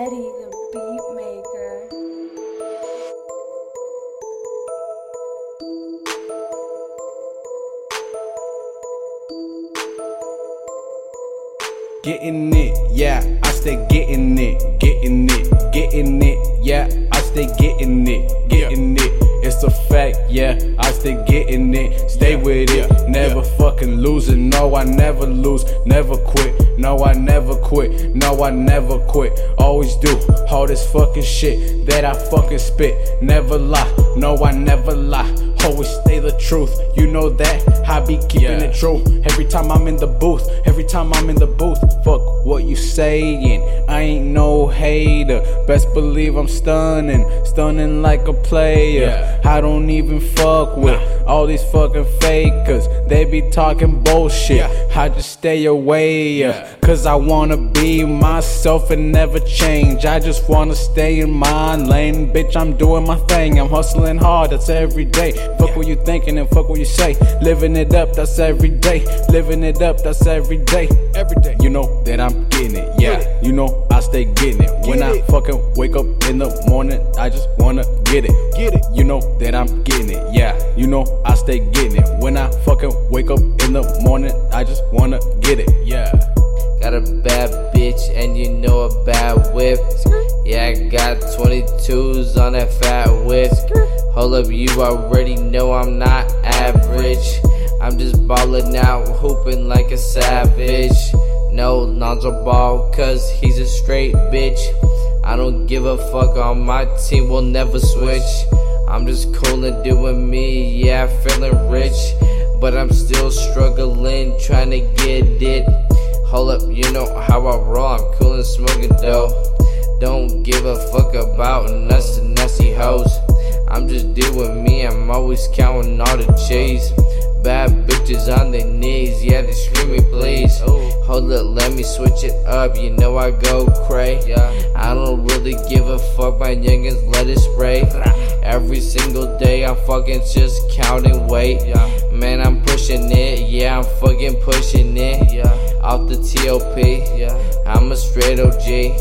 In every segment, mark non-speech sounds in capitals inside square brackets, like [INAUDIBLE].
Eddie the. Getting it, yeah, I stay getting it, getting it, getting it, yeah, I stay getting it. Fact, yeah, I stay getting it, stay with it, never fucking losing. No, I never lose, never quit. No, I never quit, no, I never quit. Always do all this fucking shit that I fucking spit. Never lie, no, I never lie. Always stay the truth, you know that. I be keeping it true. Every time I'm in the booth, every time I'm in the booth. Fuck what you saying, I ain't no hater. Best believe I'm stunning, stunning like a player. I don't even fuck with all these fucking fakers. They be talking bullshit. I just stay away, yeah. Cause I wanna be myself and never change. I just wanna stay in my lane. Bitch, I'm doing my thing. I'm hustling hard, that's every day. Fuck what you thinking and fuck what you say. Living it up, that's every day. Living it up, that's every day. Every day. You know that I'm getting it, yeah. You know I stay getting it. When I fucking wake up in the morning, I just wanna get it. Get it. You know that I'm getting it, yeah. You know I stay getting it. When I fucking wake up in the morning, I just wanna get it, yeah. Got a bad bitch and you know a bad whip. Yeah, I got 22s on that fat whip. Hold up, you already know I'm not average. I'm just ballin' out, hooping like a savage. No Lonzo Ball, cause he's a straight bitch. I don't give a fuck on my team, will never switch. I'm just cool and doing me, yeah, feeling rich. But I'm still struggling, trying to get it. Hold up, you know how I roll, I'm cool and smoking dope. Don't give a fuck about nasty, nasty hoes. I'm just doing me, I'm always counting all the cheese. Bad bitches on their knees, yeah, they screaming please. Oh. Hold up, let me switch it up, you know I go cray. I don't really give a fuck, my youngins let it spray. [LAUGHS] Every single day I'm fucking just counting weight. Man, I'm pushing it, yeah, I'm fucking pushing it. Off the TOP, Yeah. I'm a straight OG.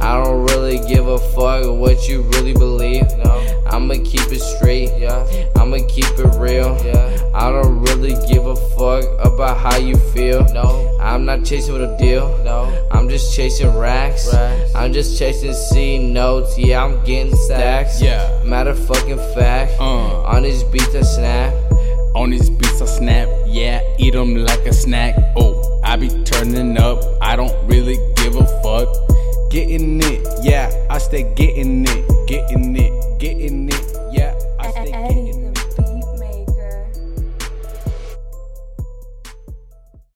I don't really give a fuck what you really believe. No. I'ma keep it straight, Yeah. I'ma keep it real. Yeah. I don't really give a fuck about how you feel. No, I'm not chasing with a deal. No, I'm just chasing racks. I'm just chasing C notes. Yeah, I'm getting stacks. Yeah. Matter of fucking fact. Uh. On these beats I snap. On these beats I snap, yeah, eat 'em like a snack. Oh, I be turning up, I don't really give a fuck. Getting it, yeah, I stay getting it,